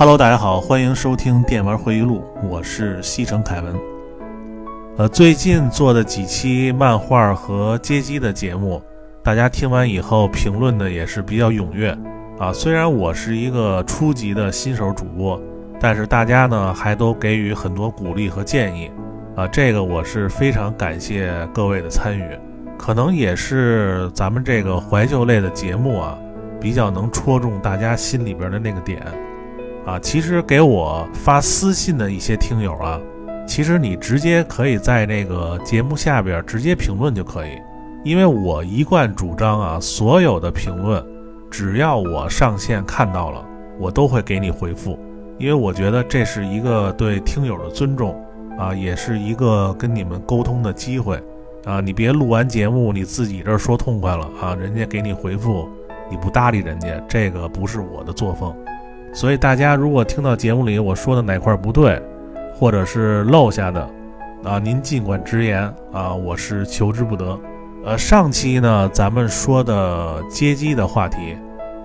Hello，大家好，欢迎收听电玩回忆录，我是西城凯文。呃，最近做的几期漫画和街机的节目，大家听完以后评论的也是比较踊跃啊。虽然我是一个初级的新手主播，但是大家呢还都给予很多鼓励和建议啊，这个我是非常感谢各位的参与。可能也是咱们这个怀旧类的节目啊，比较能戳中大家心里边的那个点啊。其实给我发私信的一些听友啊，其实你直接可以在那个节目下边直接评论就可以，因为我一贯主张啊，所有的评论只要我上线看到了，我都会给你回复，因为我觉得这是一个对听友的尊重啊，也是一个跟你们沟通的机会。啊，你别录完节目你自己这说痛快了啊，人家给你回复，你不搭理人家，这个不是我的作风。所以大家如果听到节目里我说的哪块不对，或者是漏下的，啊，您尽管直言啊，我是求之不得。呃，上期呢咱们说的街机的话题，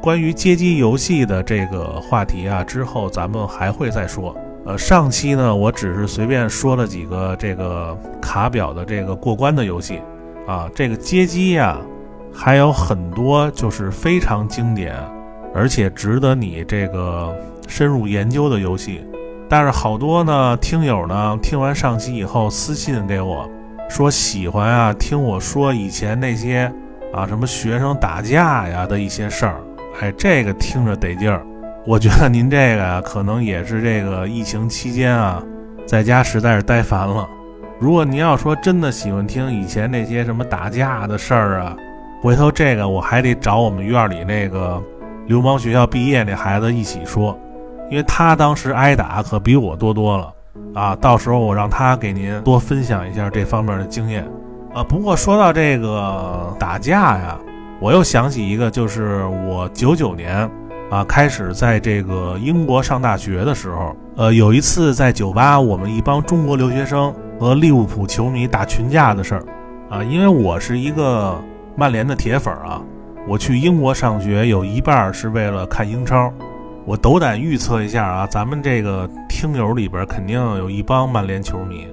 关于街机游戏的这个话题啊，之后咱们还会再说。呃，上期呢，我只是随便说了几个这个卡表的这个过关的游戏，啊，这个街机呀，还有很多就是非常经典，而且值得你这个深入研究的游戏。但是好多呢，听友呢听完上期以后私信给我，说喜欢啊，听我说以前那些啊什么学生打架呀的一些事儿，哎，这个听着得劲儿。我觉得您这个啊，可能也是这个疫情期间啊，在家实在是待烦了。如果您要说真的喜欢听以前那些什么打架的事儿啊，回头这个我还得找我们院里那个流氓学校毕业那孩子一起说，因为他当时挨打可比我多多了啊。到时候我让他给您多分享一下这方面的经验啊。不过说到这个打架呀，我又想起一个，就是我九九年。啊，开始在这个英国上大学的时候，呃，有一次在酒吧，我们一帮中国留学生和利物浦球迷打群架的事儿。啊，因为我是一个曼联的铁粉啊，我去英国上学有一半是为了看英超。我斗胆预测一下啊，咱们这个听友里边肯定有一帮曼联球迷，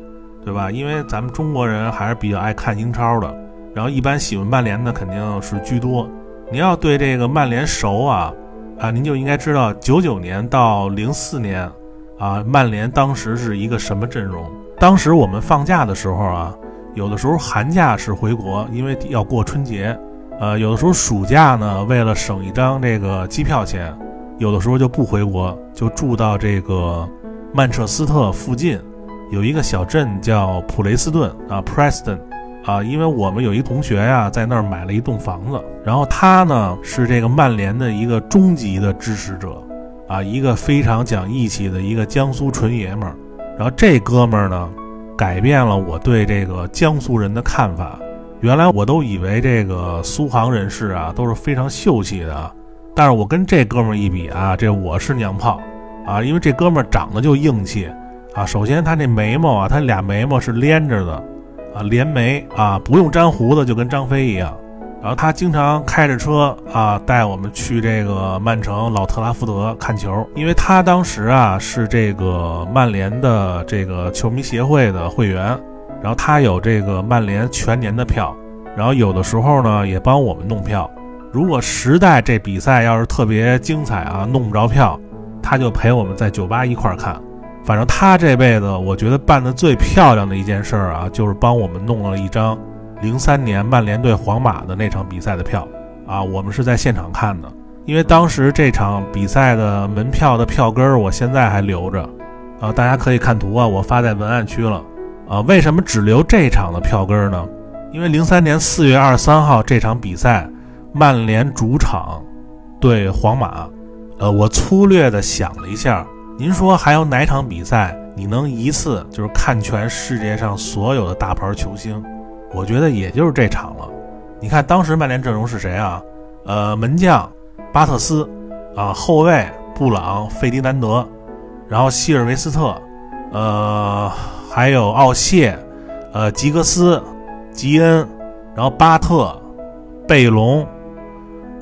对吧？因为咱们中国人还是比较爱看英超的，然后一般喜欢曼联的肯定是居多。你要对这个曼联熟啊。啊，您就应该知道，九九年到零四年，啊，曼联当时是一个什么阵容？当时我们放假的时候啊，有的时候寒假是回国，因为要过春节，呃，有的时候暑假呢，为了省一张这个机票钱，有的时候就不回国，就住到这个曼彻斯特附近，有一个小镇叫普雷斯顿啊，Preston。啊，因为我们有一同学呀，在那儿买了一栋房子，然后他呢是这个曼联的一个终极的支持者，啊，一个非常讲义气的一个江苏纯爷们儿。然后这哥们儿呢，改变了我对这个江苏人的看法。原来我都以为这个苏杭人士啊都是非常秀气的啊，但是我跟这哥们儿一比啊，这我是娘炮啊，因为这哥们儿长得就硬气啊。首先他那眉毛啊，他俩眉毛是连着的。啊，连眉啊，不用粘胡子就跟张飞一样。然后他经常开着车啊，带我们去这个曼城老特拉福德看球，因为他当时啊是这个曼联的这个球迷协会的会员，然后他有这个曼联全年的票，然后有的时候呢也帮我们弄票。如果时代这比赛要是特别精彩啊，弄不着票，他就陪我们在酒吧一块儿看。反正他这辈子，我觉得办的最漂亮的一件事儿啊，就是帮我们弄了一张零三年曼联对皇马的那场比赛的票啊。我们是在现场看的，因为当时这场比赛的门票的票根儿，我现在还留着啊。大家可以看图啊，我发在文案区了啊。为什么只留这场的票根呢？因为零三年四月二十三号这场比赛，曼联主场对皇马，呃，我粗略的想了一下。您说还有哪场比赛你能一次就是看全世界上所有的大牌球星？我觉得也就是这场了。你看当时曼联阵容是谁啊？呃，门将巴特斯，啊，后卫布朗、费迪南德，然后希尔维斯特，呃，还有奥谢，呃，吉格斯、吉恩，然后巴特、贝隆，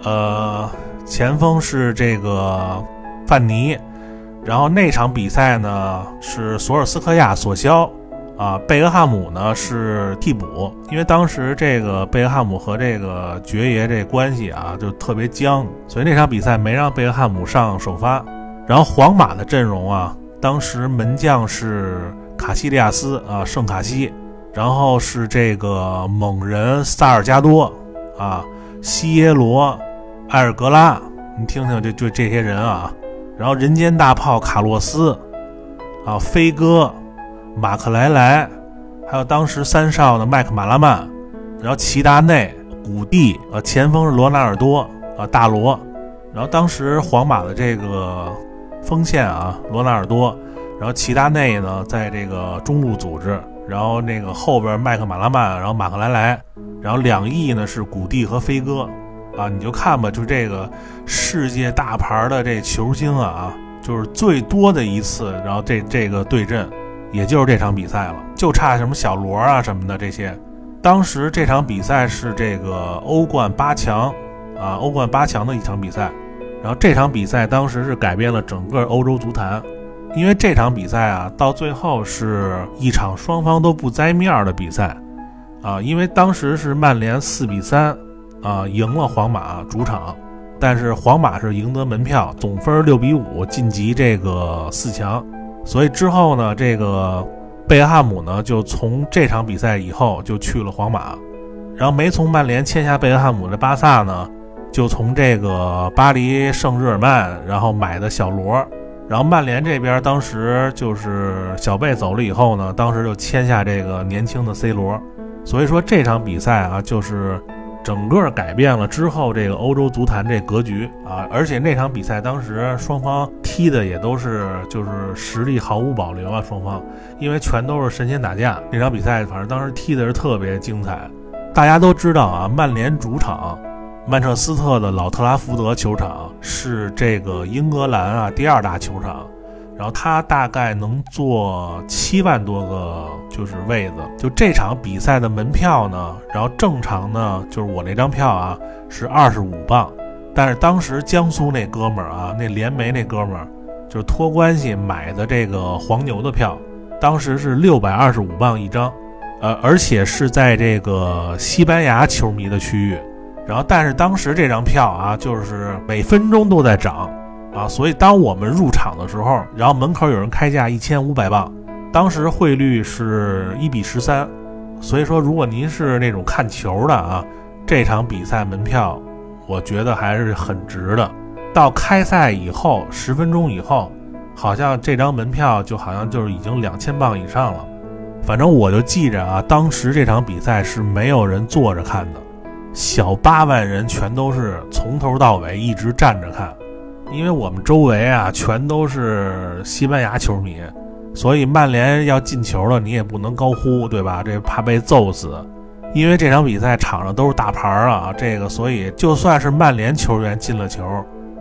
呃，前锋是这个范尼。然后那场比赛呢是索尔斯克亚索肖，啊，贝克汉姆呢是替补，因为当时这个贝克汉姆和这个爵爷这关系啊就特别僵，所以那场比赛没让贝克汉姆上首发。然后皇马的阵容啊，当时门将是卡西利亚斯啊，圣卡西，然后是这个猛人萨尔加多啊，西耶罗，埃尔格拉，你听听这就这些人啊。然后人间大炮卡洛斯，啊，飞哥，马克莱莱，还有当时三少的麦克马拉曼，然后齐达内、古蒂，呃，前锋是罗纳尔多，啊，大罗，然后当时皇马的这个锋线啊，罗纳尔多，然后齐达内呢，在这个中路组织，然后那个后边麦克马拉曼，然后马克莱莱，然后两翼呢是古蒂和飞哥。啊，你就看吧，就这个世界大牌的这球星啊，就是最多的一次，然后这这个对阵，也就是这场比赛了，就差什么小罗啊什么的这些。当时这场比赛是这个欧冠八强啊，欧冠八强的一场比赛。然后这场比赛当时是改变了整个欧洲足坛，因为这场比赛啊，到最后是一场双方都不栽面的比赛啊，因为当时是曼联四比三。啊，赢了皇马主场，但是皇马是赢得门票，总分六比五晋级这个四强。所以之后呢，这个贝克汉姆呢就从这场比赛以后就去了皇马，然后没从曼联签下贝克汉姆的巴萨呢，就从这个巴黎圣日耳曼然后买的小罗，然后曼联这边当时就是小贝走了以后呢，当时就签下这个年轻的 C 罗。所以说这场比赛啊，就是。整个改变了之后，这个欧洲足坛这格局啊，而且那场比赛当时双方踢的也都是就是实力毫无保留啊，双方因为全都是神仙打架。那场比赛反正当时踢的是特别精彩。大家都知道啊，曼联主场曼彻斯特的老特拉福德球场是这个英格兰啊第二大球场。然后他大概能坐七万多个就是位子，就这场比赛的门票呢，然后正常呢就是我那张票啊是二十五磅，但是当时江苏那哥们儿啊，那联媒那哥们儿就是托关系买的这个黄牛的票，当时是六百二十五磅一张，呃，而且是在这个西班牙球迷的区域，然后但是当时这张票啊，就是每分钟都在涨。啊，所以当我们入场的时候，然后门口有人开价一千五百磅，当时汇率是一比十三，所以说如果您是那种看球的啊，这场比赛门票，我觉得还是很值的。到开赛以后十分钟以后，好像这张门票就好像就是已经两千磅以上了。反正我就记着啊，当时这场比赛是没有人坐着看的，小八万人全都是从头到尾一直站着看。因为我们周围啊全都是西班牙球迷，所以曼联要进球了，你也不能高呼，对吧？这怕被揍死。因为这场比赛场上都是大牌儿啊，这个所以就算是曼联球员进了球，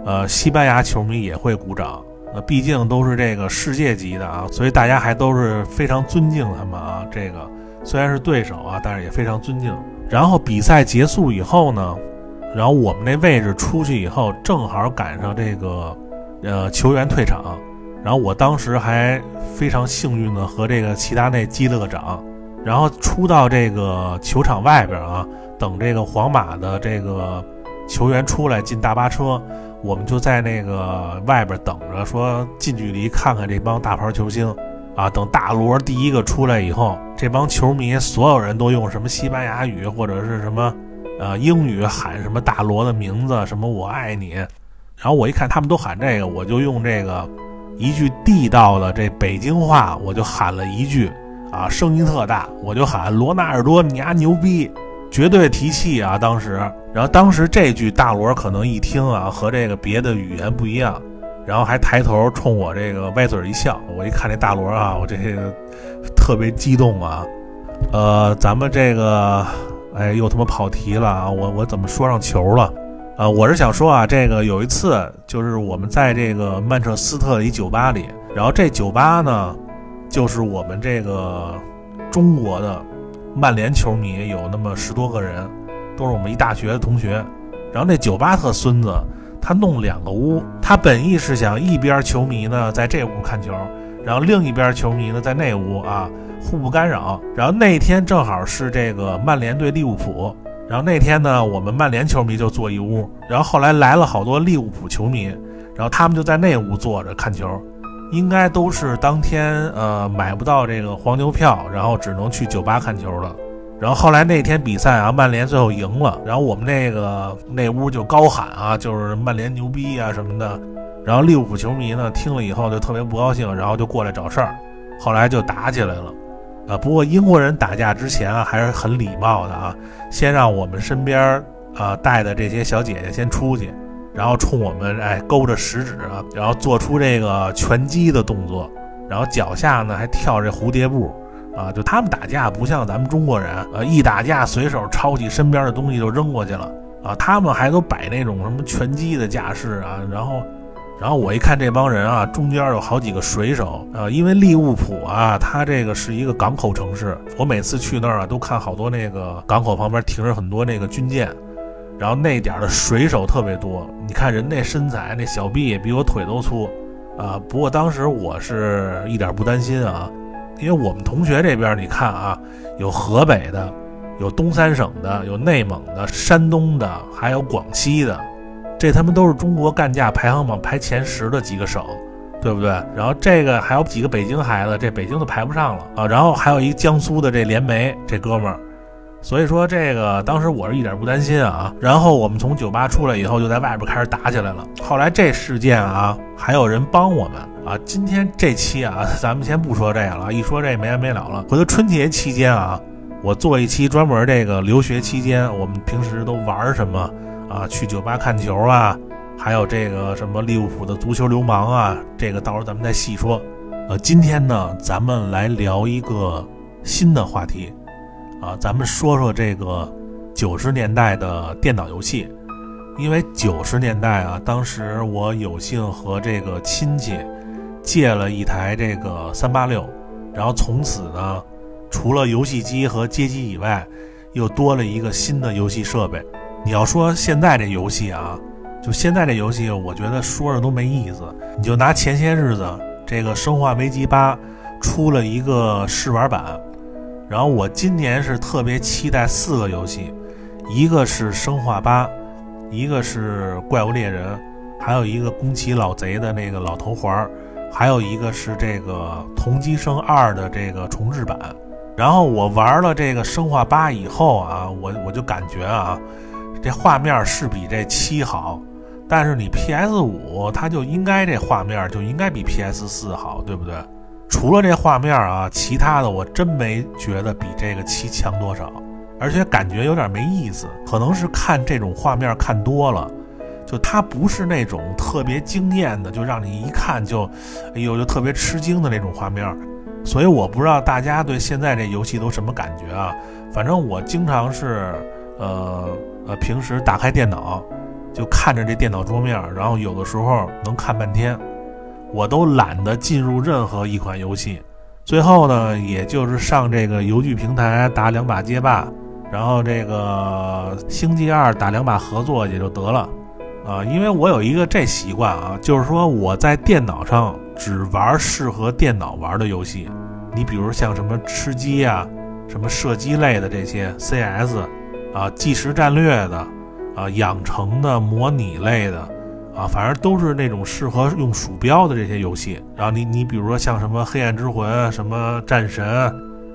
呃，西班牙球迷也会鼓掌。呃，毕竟都是这个世界级的啊，所以大家还都是非常尊敬他们啊。这个虽然是对手啊，但是也非常尊敬。然后比赛结束以后呢？然后我们那位置出去以后，正好赶上这个，呃，球员退场。然后我当时还非常幸运的和这个齐达内击了个掌。然后出到这个球场外边啊，等这个皇马的这个球员出来进大巴车，我们就在那个外边等着，说近距离看看这帮大牌球星啊。等大罗第一个出来以后，这帮球迷所有人都用什么西班牙语或者是什么。呃，英语喊什么大罗的名字，什么我爱你，然后我一看他们都喊这个，我就用这个一句地道的这北京话，我就喊了一句，啊，声音特大，我就喊罗纳尔多，你丫牛逼，绝对提气啊！当时，然后当时这句大罗可能一听啊，和这个别的语言不一样，然后还抬头冲我这个歪嘴一笑，我一看这大罗啊，我这个特别激动啊，呃，咱们这个。哎，又他妈跑题了啊！我我怎么说上球了？啊，我是想说啊，这个有一次就是我们在这个曼彻斯特一酒吧里，然后这酒吧呢，就是我们这个中国的曼联球迷有那么十多个人，都是我们一大学的同学。然后那酒吧特孙子，他弄两个屋，他本意是想一边球迷呢在这屋看球，然后另一边球迷呢在那屋啊互不干扰。然后那天正好是这个曼联对利物浦，然后那天呢我们曼联球迷就坐一屋，然后后来来了好多利物浦球迷，然后他们就在那屋坐着看球，应该都是当天呃买不到这个黄牛票，然后只能去酒吧看球了。然后后来那天比赛啊，曼联最后赢了，然后我们那个那屋就高喊啊，就是曼联牛逼啊什么的。然后利物浦球迷呢听了以后就特别不高兴，然后就过来找事儿，后来就打起来了。啊，不过英国人打架之前啊还是很礼貌的啊，先让我们身边啊带的这些小姐姐先出去，然后冲我们哎勾着食指啊，然后做出这个拳击的动作，然后脚下呢还跳这蝴蝶步。啊，就他们打架不像咱们中国人，呃，一打架随手抄起身边的东西就扔过去了啊。他们还都摆那种什么拳击的架势啊。然后，然后我一看这帮人啊，中间有好几个水手啊，因为利物浦啊，它这个是一个港口城市，我每次去那儿啊，都看好多那个港口旁边停着很多那个军舰，然后那点的水手特别多。你看人那身材，那小臂比我腿都粗啊。不过当时我是一点不担心啊。因为我们同学这边，你看啊，有河北的，有东三省的，有内蒙的，山东的，还有广西的，这他们都是中国干架排行榜排前十的几个省，对不对？然后这个还有几个北京孩子，这北京都排不上了啊。然后还有一江苏的这连梅这哥们儿。所以说这个当时我是一点不担心啊，然后我们从酒吧出来以后就在外边开始打起来了。后来这事件啊，还有人帮我们啊。今天这期啊，咱们先不说这个了，一说这没完没了了。回头春节期间啊，我做一期专门这个留学期间我们平时都玩什么啊？去酒吧看球啊，还有这个什么利物浦的足球流氓啊，这个到时候咱们再细说。呃，今天呢，咱们来聊一个新的话题。啊，咱们说说这个九十年代的电脑游戏，因为九十年代啊，当时我有幸和这个亲戚借了一台这个三八六，然后从此呢，除了游戏机和街机以外，又多了一个新的游戏设备。你要说现在这游戏啊，就现在这游戏，我觉得说着都没意思。你就拿前些日子这个《生化危机八》出了一个试玩版。然后我今年是特别期待四个游戏，一个是《生化八》，一个是《怪物猎人》，还有一个宫崎老贼的那个老头环，还有一个是这个《同机生二》的这个重置版。然后我玩了这个《生化八》以后啊，我我就感觉啊，这画面是比这七好，但是你 PS 五它就应该这画面就应该比 PS 四好，对不对？除了这画面啊，其他的我真没觉得比这个七强多少，而且感觉有点没意思。可能是看这种画面看多了，就它不是那种特别惊艳的，就让你一看就，哎呦就特别吃惊的那种画面。所以我不知道大家对现在这游戏都什么感觉啊？反正我经常是，呃呃，平时打开电脑，就看着这电脑桌面，然后有的时候能看半天。我都懒得进入任何一款游戏，最后呢，也就是上这个游剧平台打两把街霸，然后这个星际二打两把合作也就得了，啊，因为我有一个这习惯啊，就是说我在电脑上只玩适合电脑玩的游戏，你比如像什么吃鸡啊，什么射击类的这些 CS，啊，即时战略的，啊，养成的模拟类的。啊，反正都是那种适合用鼠标的这些游戏。然后你你比如说像什么黑暗之魂、什么战神、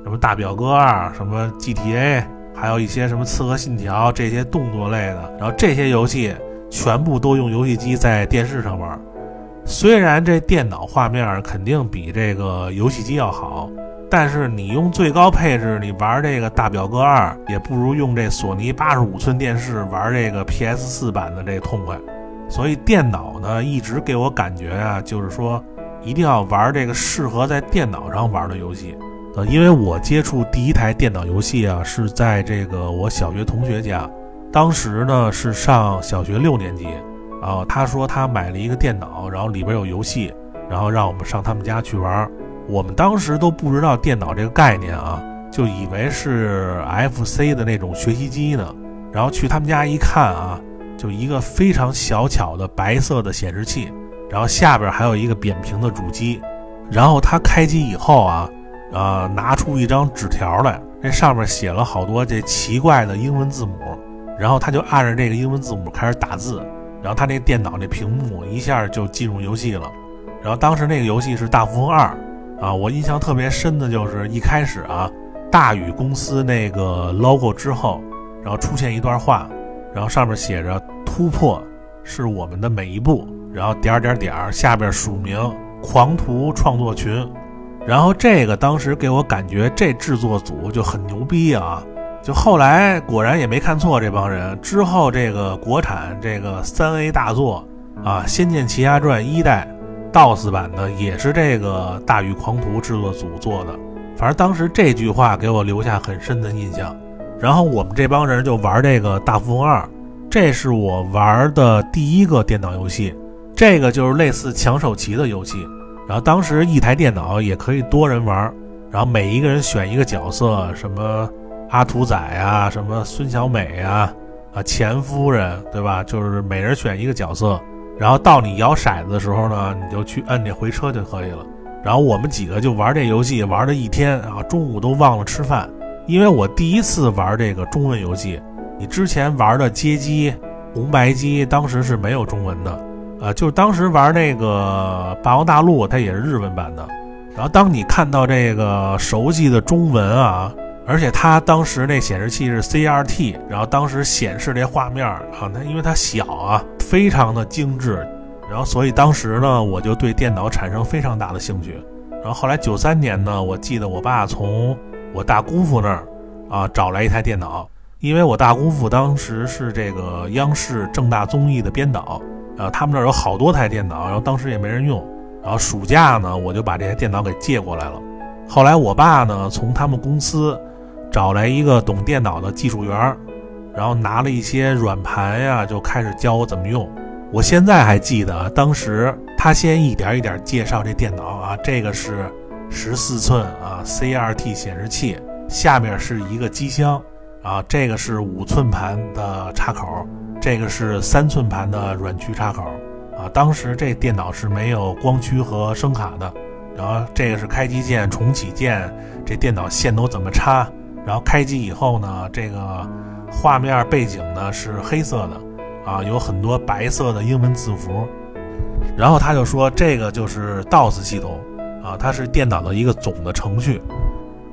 什么大表哥二、什么 GTA，还有一些什么刺客信条这些动作类的。然后这些游戏全部都用游戏机在电视上玩。虽然这电脑画面肯定比这个游戏机要好，但是你用最高配置你玩这个大表哥二，也不如用这索尼八十五寸电视玩这个 PS 四版的这痛快。所以电脑呢，一直给我感觉啊，就是说，一定要玩这个适合在电脑上玩的游戏。呃，因为我接触第一台电脑游戏啊，是在这个我小学同学家，当时呢是上小学六年级，啊，他说他买了一个电脑，然后里边有游戏，然后让我们上他们家去玩。我们当时都不知道电脑这个概念啊，就以为是 FC 的那种学习机呢。然后去他们家一看啊。就一个非常小巧的白色的显示器，然后下边还有一个扁平的主机。然后他开机以后啊，呃，拿出一张纸条来，那上面写了好多这奇怪的英文字母。然后他就按着这个英文字母开始打字，然后他那电脑那屏幕一下就进入游戏了。然后当时那个游戏是《大富翁二》啊，我印象特别深的就是一开始啊，大宇公司那个 logo 之后，然后出现一段话，然后上面写着“突破是我们的每一步”，然后点点点下边署名“狂徒创作群”，然后这个当时给我感觉这制作组就很牛逼啊。就后来果然也没看错这帮人，之后这个国产这个三 A 大作啊，《仙剑奇侠传》一代 DOS 版的也是这个大宇狂徒制作组做的。反正当时这句话给我留下很深的印象。然后我们这帮人就玩这个大富翁二，这是我玩的第一个电脑游戏，这个就是类似抢手棋的游戏。然后当时一台电脑也可以多人玩，然后每一个人选一个角色，什么。阿土仔呀，什么孙小美呀，啊，钱夫人，对吧？就是每人选一个角色，然后到你摇骰子的时候呢，你就去摁这回车就可以了。然后我们几个就玩这游戏，玩了一天啊，中午都忘了吃饭，因为我第一次玩这个中文游戏。你之前玩的街机、红白机，当时是没有中文的，啊，就是当时玩那个霸王大陆，它也是日文版的。然后当你看到这个熟悉的中文啊。而且它当时那显示器是 CRT，然后当时显示这画面啊，它因为它小啊，非常的精致，然后所以当时呢，我就对电脑产生非常大的兴趣。然后后来九三年呢，我记得我爸从我大姑父那儿啊找来一台电脑，因为我大姑父当时是这个央视正大综艺的编导，啊，他们那儿有好多台电脑，然后当时也没人用，然后暑假呢，我就把这台电脑给借过来了。后来我爸呢，从他们公司。找来一个懂电脑的技术员，然后拿了一些软盘呀，就开始教我怎么用。我现在还记得，当时他先一点一点介绍这电脑啊，这个是十四寸啊 CRT 显示器，下面是一个机箱啊，这个是五寸盘的插口，这个是三寸盘的软驱插口啊。当时这电脑是没有光驱和声卡的，然后这个是开机键、重启键，这电脑线都怎么插？然后开机以后呢，这个画面背景呢是黑色的，啊，有很多白色的英文字符。然后他就说这个就是 DOS 系统，啊，它是电脑的一个总的程序。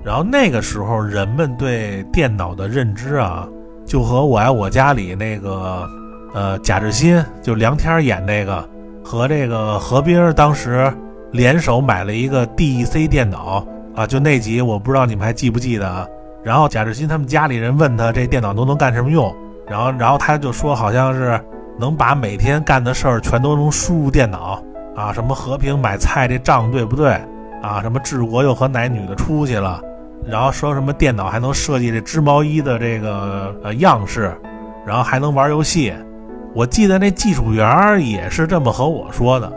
然后那个时候人们对电脑的认知啊，就和我爱我家里那个，呃，贾志新就梁天演那个，和这个何冰当时联手买了一个 DEC 电脑啊，就那集我不知道你们还记不记得？然后贾志新他们家里人问他这电脑都能干什么用，然后然后他就说好像是能把每天干的事儿全都能输入电脑啊，什么和平买菜这账对不对啊？什么治国又和哪女的出去了？然后说什么电脑还能设计这织毛衣的这个呃样式，然后还能玩游戏。我记得那技术员也是这么和我说的，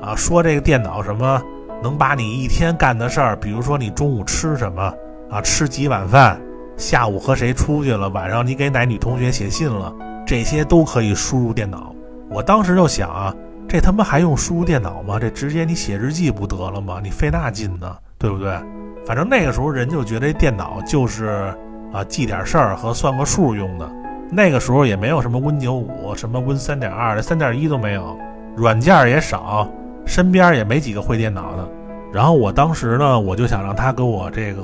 啊，说这个电脑什么能把你一天干的事儿，比如说你中午吃什么。啊，吃几碗饭，下午和谁出去了，晚上你给哪女同学写信了，这些都可以输入电脑。我当时就想啊，这他妈还用输入电脑吗？这直接你写日记不得了吗？你费那劲呢，对不对？反正那个时候人就觉得电脑就是啊记点事儿和算个数用的。那个时候也没有什么 Win 九五，什么 Win 三点二、三点一都没有，软件也少，身边也没几个会电脑的。然后我当时呢，我就想让他给我这个。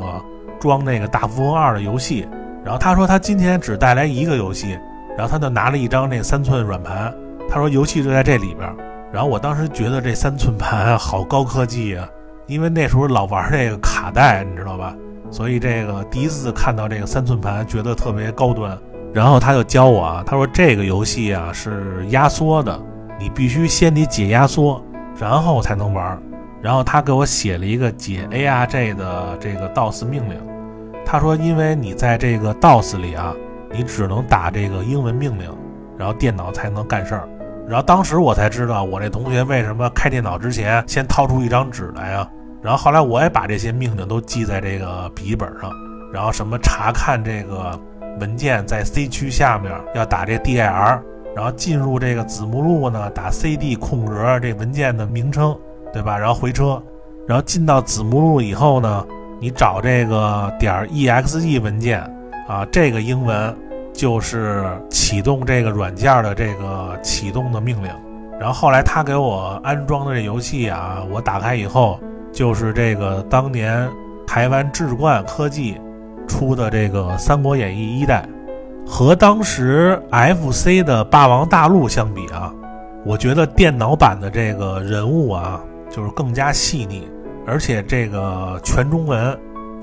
装那个大富翁二的游戏，然后他说他今天只带来一个游戏，然后他就拿了一张那三寸软盘，他说游戏就在这里边。然后我当时觉得这三寸盘好高科技啊，因为那时候老玩这个卡带，你知道吧？所以这个第一次看到这个三寸盘，觉得特别高端。然后他就教我啊，他说这个游戏啊是压缩的，你必须先得解压缩，然后才能玩。然后他给我写了一个解 ARJ 的这个 DOS 命令。他说：“因为你在这个 DOS 里啊，你只能打这个英文命令，然后电脑才能干事儿。然后当时我才知道，我这同学为什么开电脑之前先掏出一张纸来呀？然后后来我也把这些命令都记在这个笔记本上。然后什么查看这个文件在 C 区下面要打这 dir，然后进入这个子目录呢，打 CD 空格这文件的名称，对吧？然后回车，然后进到子目录以后呢，你找这个点 exe 文件啊，这个英文就是启动这个软件的这个启动的命令。然后后来他给我安装的这游戏啊，我打开以后就是这个当年台湾智冠科技出的这个《三国演义》一代。和当时 FC 的《霸王大陆》相比啊，我觉得电脑版的这个人物啊，就是更加细腻，而且这个全中文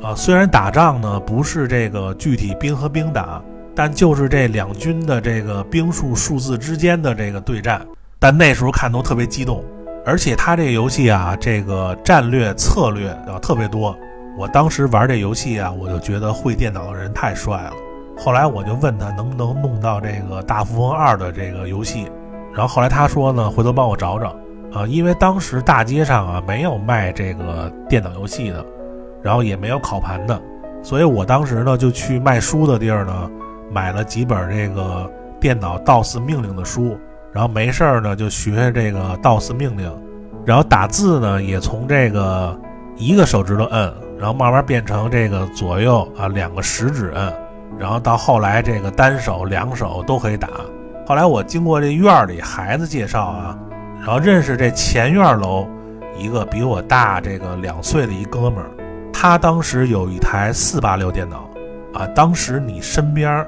啊。虽然打仗呢不是这个具体兵和兵打，但就是这两军的这个兵数数字之间的这个对战，但那时候看都特别激动。而且它这个游戏啊，这个战略策略啊特别多。我当时玩这游戏啊，我就觉得会电脑的人太帅了。后来我就问他能不能弄到这个《大富翁二》的这个游戏，然后后来他说呢，回头帮我找找啊，因为当时大街上啊没有卖这个电脑游戏的，然后也没有烤盘的，所以我当时呢就去卖书的地儿呢买了几本这个电脑 DOS 命令的书，然后没事儿呢就学这个 DOS 命令，然后打字呢也从这个一个手指头摁，然后慢慢变成这个左右啊两个食指摁。然后到后来，这个单手、两手都可以打。后来我经过这院里孩子介绍啊，然后认识这前院楼一个比我大这个两岁的一哥们儿，他当时有一台四八六电脑啊。当时你身边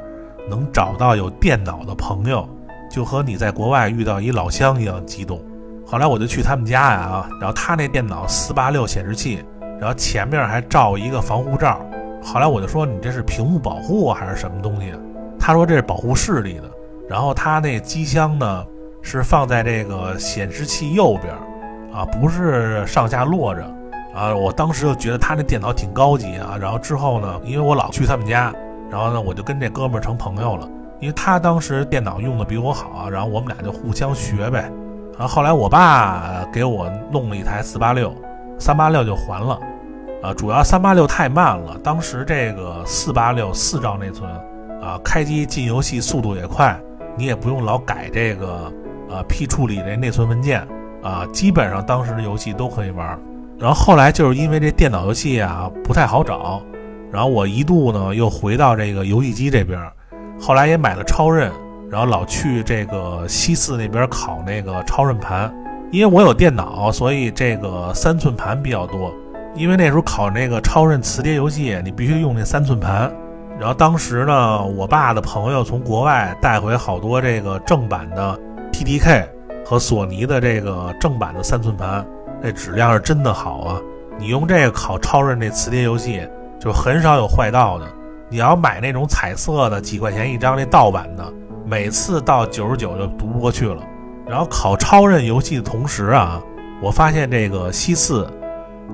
能找到有电脑的朋友，就和你在国外遇到一老乡一样激动。后来我就去他们家呀啊，然后他那电脑四八六显示器，然后前面还罩一个防护罩。后来我就说你这是屏幕保护还是什么东西？他说这是保护视力的。然后他那机箱呢是放在这个显示器右边，啊，不是上下落着，啊，我当时就觉得他那电脑挺高级啊。然后之后呢，因为我老去他们家，然后呢我就跟这哥们儿成朋友了，因为他当时电脑用的比我好，然后我们俩就互相学呗。然后后来我爸给我弄了一台四八六，三八六就还了。啊，主要三八六太慢了，当时这个四八六四兆内存，啊，开机进游戏速度也快，你也不用老改这个，呃，P 处理这内存文件，啊，基本上当时的游戏都可以玩。然后后来就是因为这电脑游戏啊不太好找，然后我一度呢又回到这个游戏机这边，后来也买了超任，然后老去这个西四那边考那个超任盘，因为我有电脑，所以这个三寸盘比较多。因为那时候考那个超任磁碟游戏，你必须用那三寸盘。然后当时呢，我爸的朋友从国外带回好多这个正版的 T D K 和索尼的这个正版的三寸盘，那质量是真的好啊。你用这个考超任那磁碟游戏，就很少有坏道的。你要买那种彩色的，几块钱一张那盗版的，每次到九十九就读不过去了。然后考超任游戏的同时啊，我发现这个西四。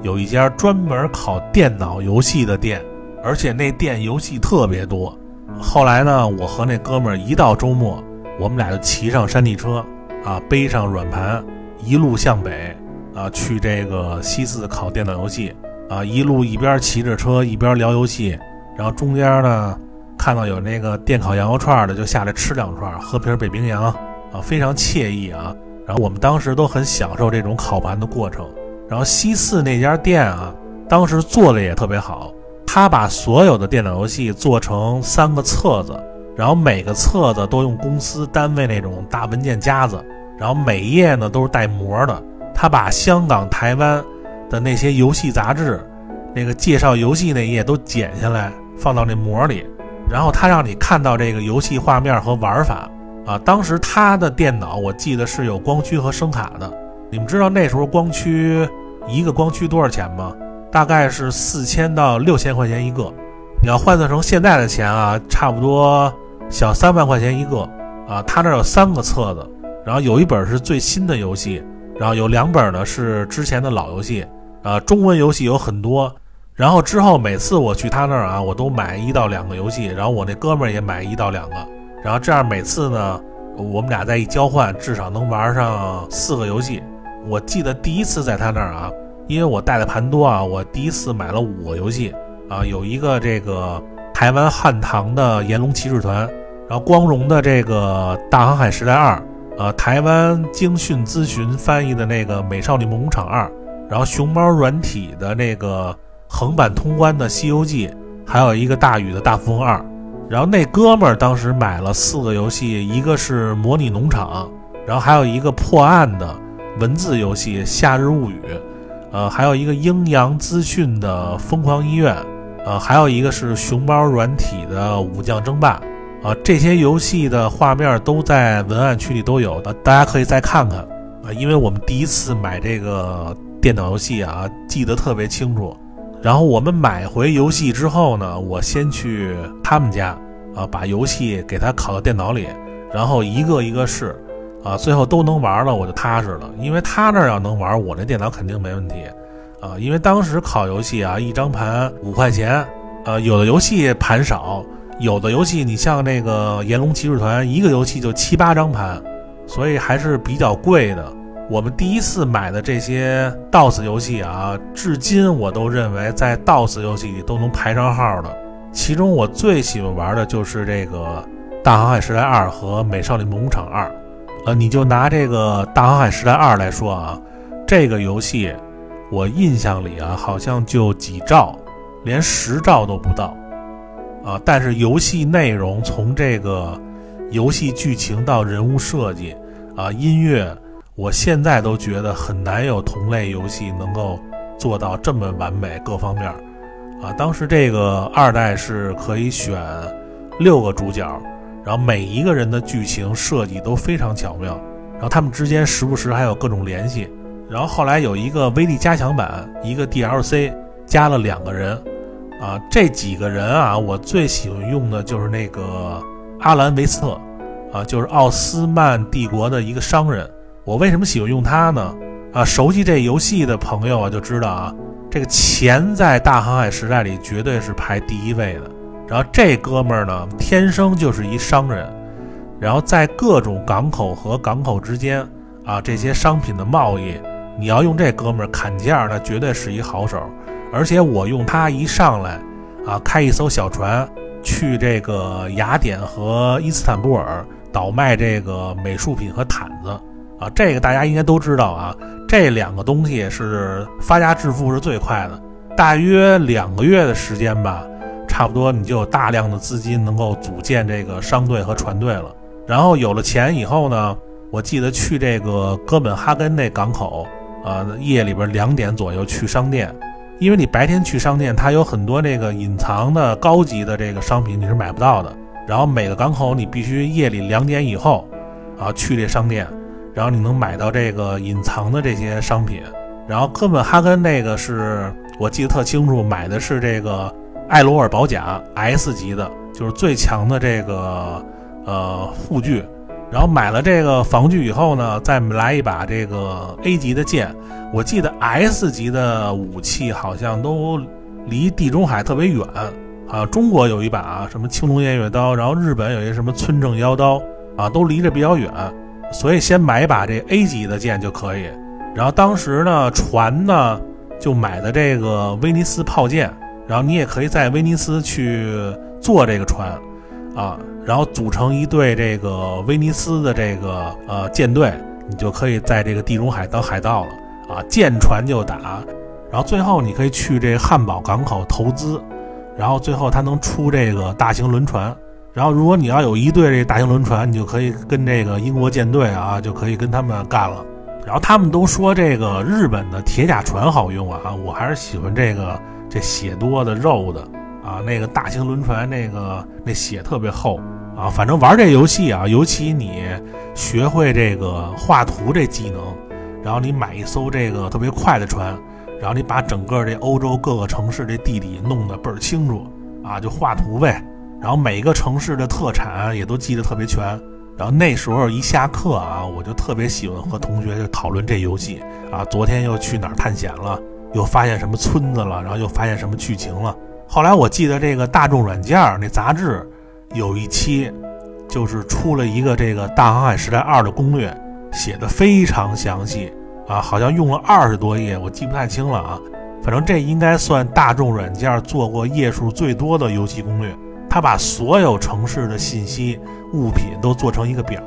有一家专门考电脑游戏的店，而且那店游戏特别多。后来呢，我和那哥们儿一到周末，我们俩就骑上山地车，啊，背上软盘，一路向北，啊，去这个西四考电脑游戏，啊，一路一边骑着车一边聊游戏，然后中间呢，看到有那个电烤羊肉串的，就下来吃两串，喝瓶北冰洋，啊，非常惬意啊。然后我们当时都很享受这种烤盘的过程。然后西四那家店啊，当时做的也特别好。他把所有的电脑游戏做成三个册子，然后每个册子都用公司单位那种大文件夹子，然后每页呢都是带膜的。他把香港、台湾的那些游戏杂志，那个介绍游戏那页都剪下来放到那膜里，然后他让你看到这个游戏画面和玩法啊。当时他的电脑我记得是有光驱和声卡的。你们知道那时候光驱一个光驱多少钱吗？大概是四千到六千块钱一个。你要换算成现在的钱啊，差不多小三万块钱一个啊。他那有三个册子，然后有一本是最新的游戏，然后有两本呢是之前的老游戏啊。中文游戏有很多。然后之后每次我去他那儿啊，我都买一到两个游戏，然后我那哥们儿也买一到两个，然后这样每次呢，我们俩再一交换，至少能玩上四个游戏。我记得第一次在他那儿啊，因为我带的盘多啊，我第一次买了五个游戏啊，有一个这个台湾汉唐的《炎龙骑士团》，然后光荣的这个《大航海时代二》，呃，台湾京讯咨询翻译的那个《美少女梦工厂二》，然后熊猫软体的那个横版通关的《西游记》，还有一个大宇的大富翁二。然后那哥们儿当时买了四个游戏，一个是模拟农场，然后还有一个破案的文字游戏《夏日物语》，呃，还有一个阴阳资讯的《疯狂医院》，呃，还有一个是熊猫软体的《武将争霸》，啊，这些游戏的画面都在文案区里都有的，大家可以再看看啊，因为我们第一次买这个电脑游戏啊，记得特别清楚。然后我们买回游戏之后呢，我先去他们家，啊，把游戏给他拷到电脑里，然后一个一个试，啊，最后都能玩了，我就踏实了。因为他那要能玩，我那电脑肯定没问题，啊，因为当时拷游戏啊，一张盘五块钱，呃，有的游戏盘少，有的游戏你像那个《炎龙骑士团》，一个游戏就七八张盘，所以还是比较贵的。我们第一次买的这些 DOS 游戏啊，至今我都认为在 DOS 游戏里都能排上号的。其中我最喜欢玩的就是这个《大航海时代二》和《美少女梦工厂二》。呃，你就拿这个《大航海时代二》来说啊，这个游戏我印象里啊，好像就几兆，连十兆都不到啊。但是游戏内容从这个游戏剧情到人物设计啊，音乐。我现在都觉得很难有同类游戏能够做到这么完美各方面啊！当时这个二代是可以选六个主角，然后每一个人的剧情设计都非常巧妙，然后他们之间时不时还有各种联系。然后后来有一个威力加强版，一个 DLC 加了两个人啊，这几个人啊，我最喜欢用的就是那个阿兰维斯特啊，就是奥斯曼帝国的一个商人。我为什么喜欢用它呢？啊，熟悉这游戏的朋友啊就知道啊，这个钱在大航海时代里绝对是排第一位的。然后这哥们儿呢，天生就是一商人，然后在各种港口和港口之间啊，这些商品的贸易，你要用这哥们儿砍价，那绝对是一好手。而且我用它一上来啊，开一艘小船去这个雅典和伊斯坦布尔倒卖这个美术品和毯子。啊，这个大家应该都知道啊，这两个东西是发家致富是最快的，大约两个月的时间吧，差不多你就有大量的资金能够组建这个商队和船队了。然后有了钱以后呢，我记得去这个哥本哈根那港口，呃，夜里边两点左右去商店，因为你白天去商店，它有很多这个隐藏的高级的这个商品你是买不到的。然后每个港口你必须夜里两点以后，啊，去这商店。然后你能买到这个隐藏的这些商品，然后哥本哈根那个是我记得特清楚，买的是这个艾罗尔宝甲 S 级的，就是最强的这个呃护具。然后买了这个防具以后呢，再来一把这个 A 级的剑。我记得 S 级的武器好像都离地中海特别远，啊中国有一把啊什么青龙偃月刀，然后日本有一什么村正妖刀啊，都离着比较远。所以先买一把这 A 级的剑就可以，然后当时呢船呢就买的这个威尼斯炮舰，然后你也可以在威尼斯去坐这个船，啊，然后组成一队这个威尼斯的这个呃舰队，你就可以在这个地中海当海盗了啊，见船就打，然后最后你可以去这汉堡港口投资，然后最后它能出这个大型轮船。然后，如果你要有一队这大型轮船，你就可以跟这个英国舰队啊，就可以跟他们干了。然后他们都说这个日本的铁甲船好用啊，我还是喜欢这个这血多的肉的啊。那个大型轮船那个那血特别厚啊。反正玩这游戏啊，尤其你学会这个画图这技能，然后你买一艘这个特别快的船，然后你把整个这欧洲各个城市这地理弄得倍儿清楚啊，就画图呗。然后每个城市的特产也都记得特别全。然后那时候一下课啊，我就特别喜欢和同学就讨论这游戏啊。昨天又去哪儿探险了？又发现什么村子了？然后又发现什么剧情了？后来我记得这个大众软件那杂志有一期，就是出了一个这个《大航海时代二》的攻略，写的非常详细啊，好像用了二十多页，我记不太清了啊。反正这应该算大众软件做过页数最多的游戏攻略。他把所有城市的信息、物品都做成一个表，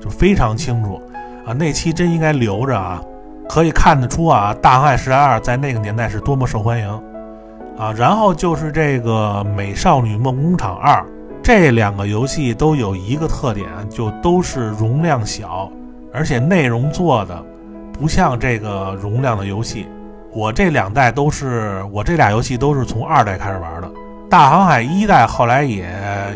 就非常清楚啊。那期真应该留着啊，可以看得出啊，《大航海时代二》在那个年代是多么受欢迎啊。然后就是这个《美少女梦工厂二》，这两个游戏都有一个特点，就都是容量小，而且内容做的不像这个容量的游戏。我这两代都是，我这俩游戏都是从二代开始玩的。大航海一代后来也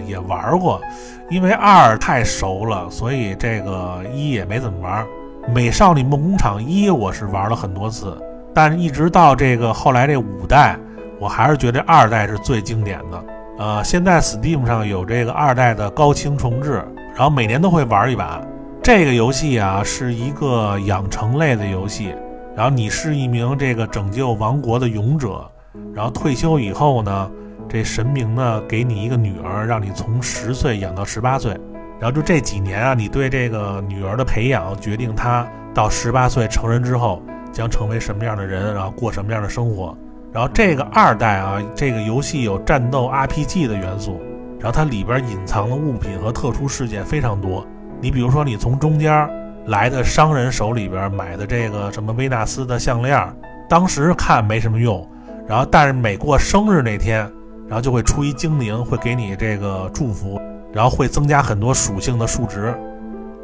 也玩过，因为二太熟了，所以这个一也没怎么玩。美少女梦工厂一我是玩了很多次，但是一直到这个后来这五代，我还是觉得二代是最经典的。呃，现在 Steam 上有这个二代的高清重置，然后每年都会玩一把。这个游戏啊是一个养成类的游戏。然后你是一名这个拯救王国的勇者，然后退休以后呢，这神明呢给你一个女儿，让你从十岁养到十八岁，然后就这几年啊，你对这个女儿的培养，决定她到十八岁成人之后将成为什么样的人，然后过什么样的生活。然后这个二代啊，这个游戏有战斗 RPG 的元素，然后它里边隐藏的物品和特殊事件非常多。你比如说，你从中间。来的商人手里边买的这个什么维纳斯的项链，当时看没什么用，然后但是每过生日那天，然后就会出一精灵，会给你这个祝福，然后会增加很多属性的数值，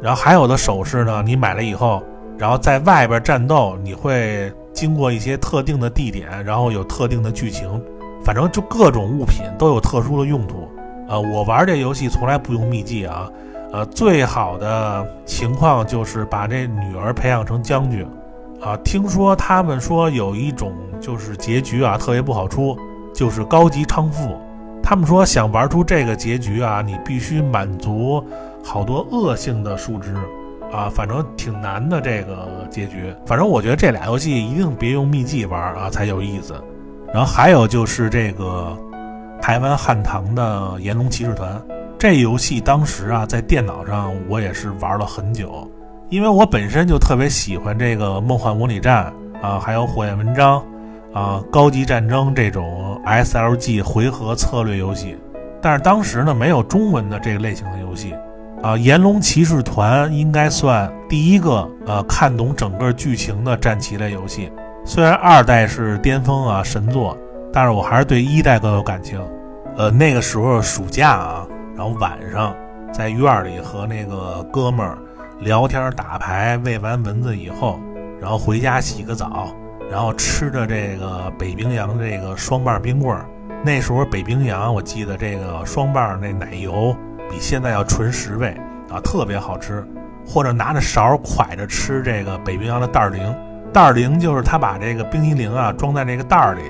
然后还有的首饰呢，你买了以后，然后在外边战斗，你会经过一些特定的地点，然后有特定的剧情，反正就各种物品都有特殊的用途。呃，我玩这游戏从来不用秘技啊。呃，最好的情况就是把这女儿培养成将军，啊，听说他们说有一种就是结局啊，特别不好出，就是高级娼妇。他们说想玩出这个结局啊，你必须满足好多恶性的数值，啊，反正挺难的这个结局。反正我觉得这俩游戏一定别用秘技玩啊，才有意思。然后还有就是这个台湾汉唐的炎龙骑士团。这游戏当时啊，在电脑上我也是玩了很久，因为我本身就特别喜欢这个梦幻模拟战啊，还有火焰文章啊，高级战争这种 SLG 回合策略游戏。但是当时呢，没有中文的这个类型的游戏啊。炎龙骑士团应该算第一个呃看懂整个剧情的战棋类游戏。虽然二代是巅峰啊神作，但是我还是对一代更有感情。呃，那个时候暑假啊。然后晚上在院里和那个哥们儿聊天打牌，喂完蚊子以后，然后回家洗个澡，然后吃着这个北冰洋这个双棒冰棍儿。那时候北冰洋，我记得这个双棒那奶油比现在要纯十倍啊，特别好吃。或者拿着勺蒯着吃这个北冰洋的袋儿零，袋儿零就是他把这个冰激凌啊装在这个袋儿里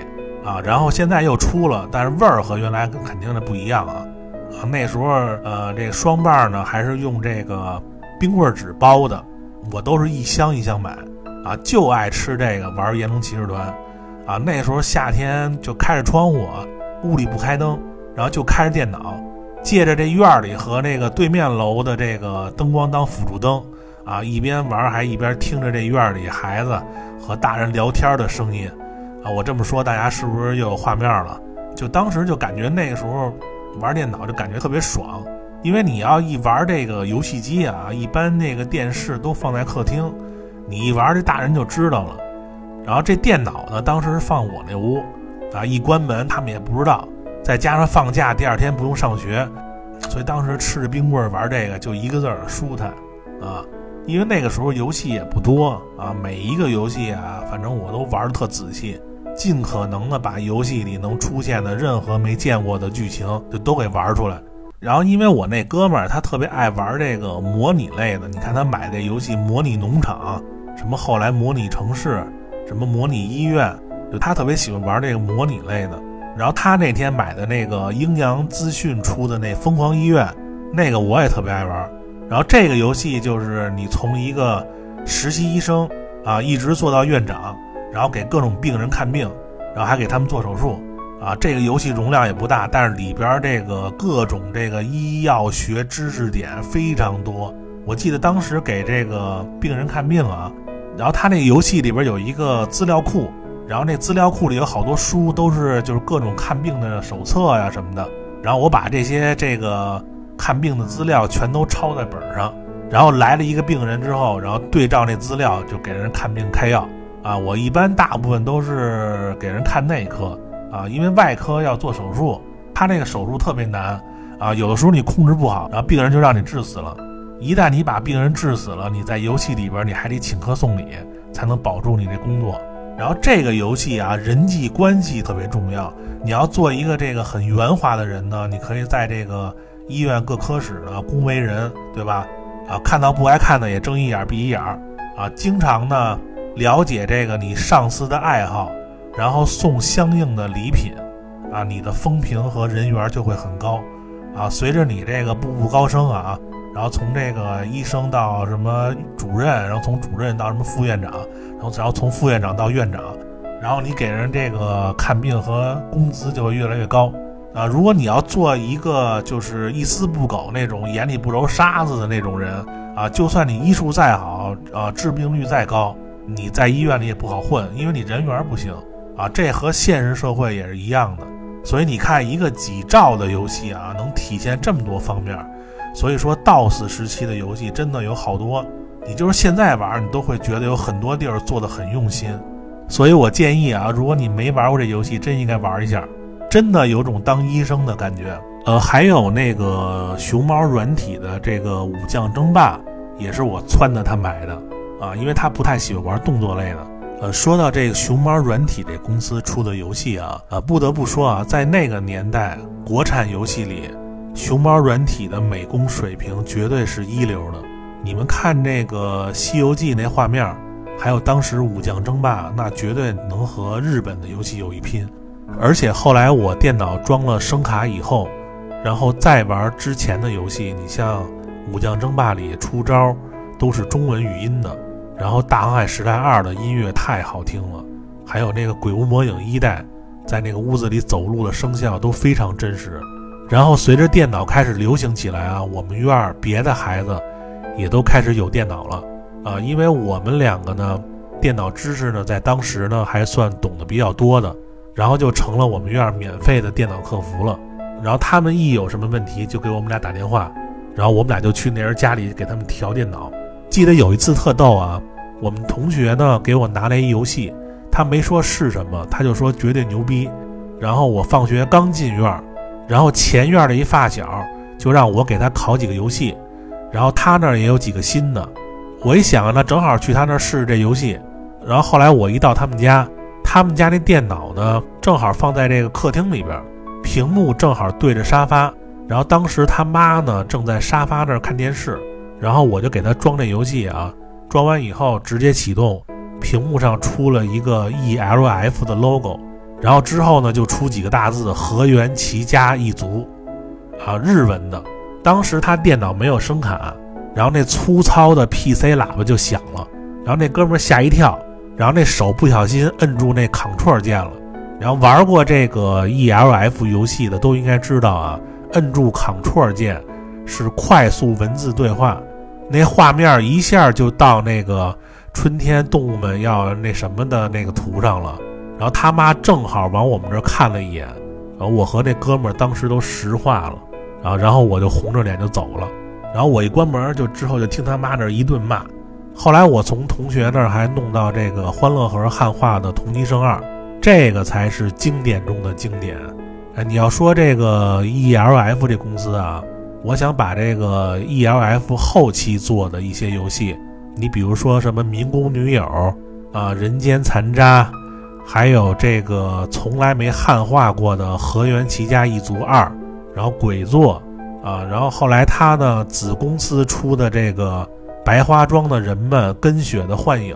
啊，然后现在又出了，但是味儿和原来肯定的不一样啊。啊，那时候呃，这双棒呢还是用这个冰棍纸包的，我都是一箱一箱买，啊，就爱吃这个玩炎龙骑士团，啊，那时候夏天就开着窗户，屋里不开灯，然后就开着电脑，借着这院里和那个对面楼的这个灯光当辅助灯，啊，一边玩还一边听着这院里孩子和大人聊天的声音，啊，我这么说大家是不是又有画面了？就当时就感觉那个时候。玩电脑就感觉特别爽，因为你要一玩这个游戏机啊，一般那个电视都放在客厅，你一玩这大人就知道了。然后这电脑呢，当时放我那屋，啊，一关门他们也不知道。再加上放假第二天不用上学，所以当时吃着冰棍玩这个就一个字儿舒坦啊。因为那个时候游戏也不多啊，每一个游戏啊，反正我都玩的特仔细。尽可能的把游戏里能出现的任何没见过的剧情就都给玩出来。然后，因为我那哥们儿他特别爱玩这个模拟类的，你看他买这游戏模拟农场，什么后来模拟城市，什么模拟医院，就他特别喜欢玩这个模拟类的。然后他那天买的那个阴阳资讯出的那疯狂医院，那个我也特别爱玩。然后这个游戏就是你从一个实习医生啊，一直做到院长。然后给各种病人看病，然后还给他们做手术，啊，这个游戏容量也不大，但是里边这个各种这个医药学知识点非常多。我记得当时给这个病人看病啊，然后他那个游戏里边有一个资料库，然后那资料库里有好多书，都是就是各种看病的手册呀什么的。然后我把这些这个看病的资料全都抄在本上，然后来了一个病人之后，然后对照那资料就给人看病开药啊。我一般大部分都是给人看内科啊，因为外科要做手术，他那个手术特别难啊，有的时候你控制不好，然后病人就让你治死了。一旦你把病人治死了，你在游戏里边你还得请客送礼，才能保住你这工作。然后这个游戏啊，人际关系特别重要。你要做一个这个很圆滑的人呢，你可以在这个医院各科室呢恭维人，对吧？啊，看到不爱看的也睁一眼闭一眼儿，啊，经常呢了解这个你上司的爱好，然后送相应的礼品，啊，你的风评和人缘就会很高，啊，随着你这个步步高升啊。然后从这个医生到什么主任，然后从主任到什么副院长，然后然后从副院长到院长，然后你给人这个看病和工资就会越来越高啊。如果你要做一个就是一丝不苟那种眼里不揉沙子的那种人啊，就算你医术再好啊，治病率再高，你在医院里也不好混，因为你人缘不行啊。这和现实社会也是一样的。所以你看，一个几兆的游戏啊，能体现这么多方面。所以说，DOS 时期的游戏真的有好多，你就是现在玩，你都会觉得有很多地儿做的很用心。所以我建议啊，如果你没玩过这游戏，真应该玩一下，真的有种当医生的感觉。呃，还有那个熊猫软体的这个武将争霸，也是我撺掇他买的啊，因为他不太喜欢玩动作类的。呃，说到这个熊猫软体这公司出的游戏啊，啊，不得不说啊，在那个年代，国产游戏里。熊猫软体的美工水平绝对是一流的。你们看那个《西游记》那画面，还有当时《武将争霸》，那绝对能和日本的游戏有一拼。而且后来我电脑装了声卡以后，然后再玩之前的游戏，你像《武将争霸》里出招都是中文语音的，然后《大航海时代二》的音乐太好听了，还有那个《鬼屋魔影一代》在那个屋子里走路的声效都非常真实。然后随着电脑开始流行起来啊，我们院儿别的孩子也都开始有电脑了啊，因为我们两个呢，电脑知识呢在当时呢还算懂得比较多的，然后就成了我们院儿免费的电脑客服了。然后他们一有什么问题就给我们俩打电话，然后我们俩就去那人家里给他们调电脑。记得有一次特逗啊，我们同学呢给我拿来一游戏，他没说是什么，他就说绝对牛逼。然后我放学刚进院儿。然后前院的一发小就让我给他拷几个游戏，然后他那儿也有几个新的。我一想，那正好去他那儿试试这游戏。然后后来我一到他们家，他们家那电脑呢，正好放在这个客厅里边，屏幕正好对着沙发。然后当时他妈呢正在沙发那儿看电视，然后我就给他装这游戏啊。装完以后直接启动，屏幕上出了一个 ELF 的 logo。然后之后呢，就出几个大字“河源齐家一族”，啊，日文的。当时他电脑没有声卡，然后那粗糙的 PC 喇叭就响了，然后那哥们吓一跳，然后那手不小心摁住那 Ctrl 键了。然后玩过这个 ELF 游戏的都应该知道啊，摁住 Ctrl 键是快速文字对话，那画面一下就到那个春天动物们要那什么的那个图上了。然后他妈正好往我们这儿看了一眼，然后我和那哥们儿当时都石化了，然后然后我就红着脸就走了，然后我一关门就之后就听他妈那一顿骂，后来我从同学那儿还弄到这个欢乐盒汉化的《同级生二》，这个才是经典中的经典。哎，你要说这个 ELF 这公司啊，我想把这个 ELF 后期做的一些游戏，你比如说什么《民工女友》啊，《人间残渣》。还有这个从来没汉化过的河源齐家一族二，然后鬼作啊，然后后来他呢子公司出的这个白花庄的人们跟雪的幻影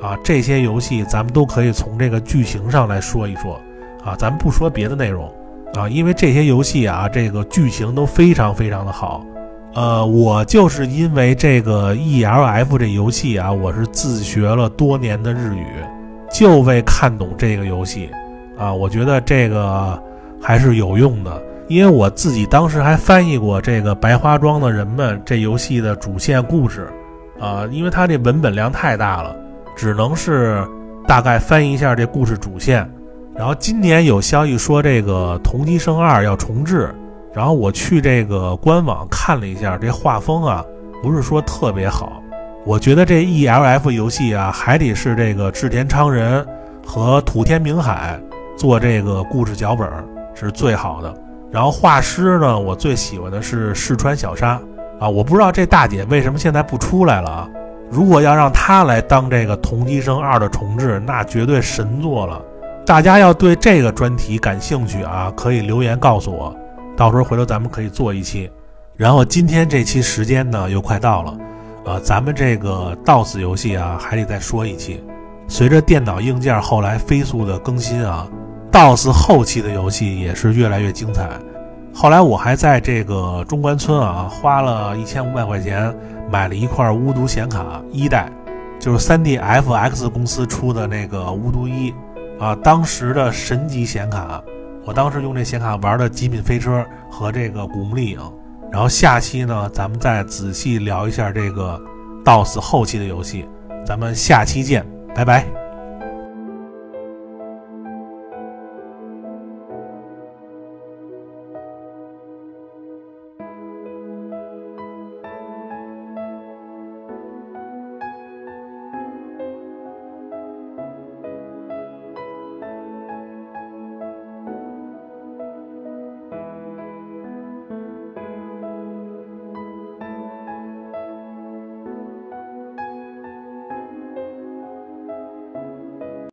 啊，这些游戏咱们都可以从这个剧情上来说一说啊，咱们不说别的内容啊，因为这些游戏啊，这个剧情都非常非常的好。呃，我就是因为这个 E L F 这游戏啊，我是自学了多年的日语。就为看懂这个游戏，啊，我觉得这个还是有用的，因为我自己当时还翻译过这个白花庄的人们这游戏的主线故事，啊，因为它这文本量太大了，只能是大概翻译一下这故事主线。然后今年有消息说这个同级生二要重置，然后我去这个官网看了一下，这画风啊，不是说特别好。我觉得这 E L F 游戏啊，还得是这个志田昌人和土天明海做这个故事脚本是最好的。然后画师呢，我最喜欢的是世川小沙啊，我不知道这大姐为什么现在不出来了啊？如果要让她来当这个《同级生二》的重置，那绝对神作了。大家要对这个专题感兴趣啊，可以留言告诉我。到时候回头咱们可以做一期，然后今天这期时间呢又快到了，呃，咱们这个 DOS 游戏啊还得再说一期。随着电脑硬件后来飞速的更新啊，DOS 后期的游戏也是越来越精彩。后来我还在这个中关村啊花了一千五百块钱买了一块巫毒显卡一代，就是三 DFX 公司出的那个巫毒一啊，当时的神级显卡。我当时用这显卡玩的《极品飞车》和这个《古墓丽影》，然后下期呢，咱们再仔细聊一下这个 DOS 后期的游戏，咱们下期见，拜拜。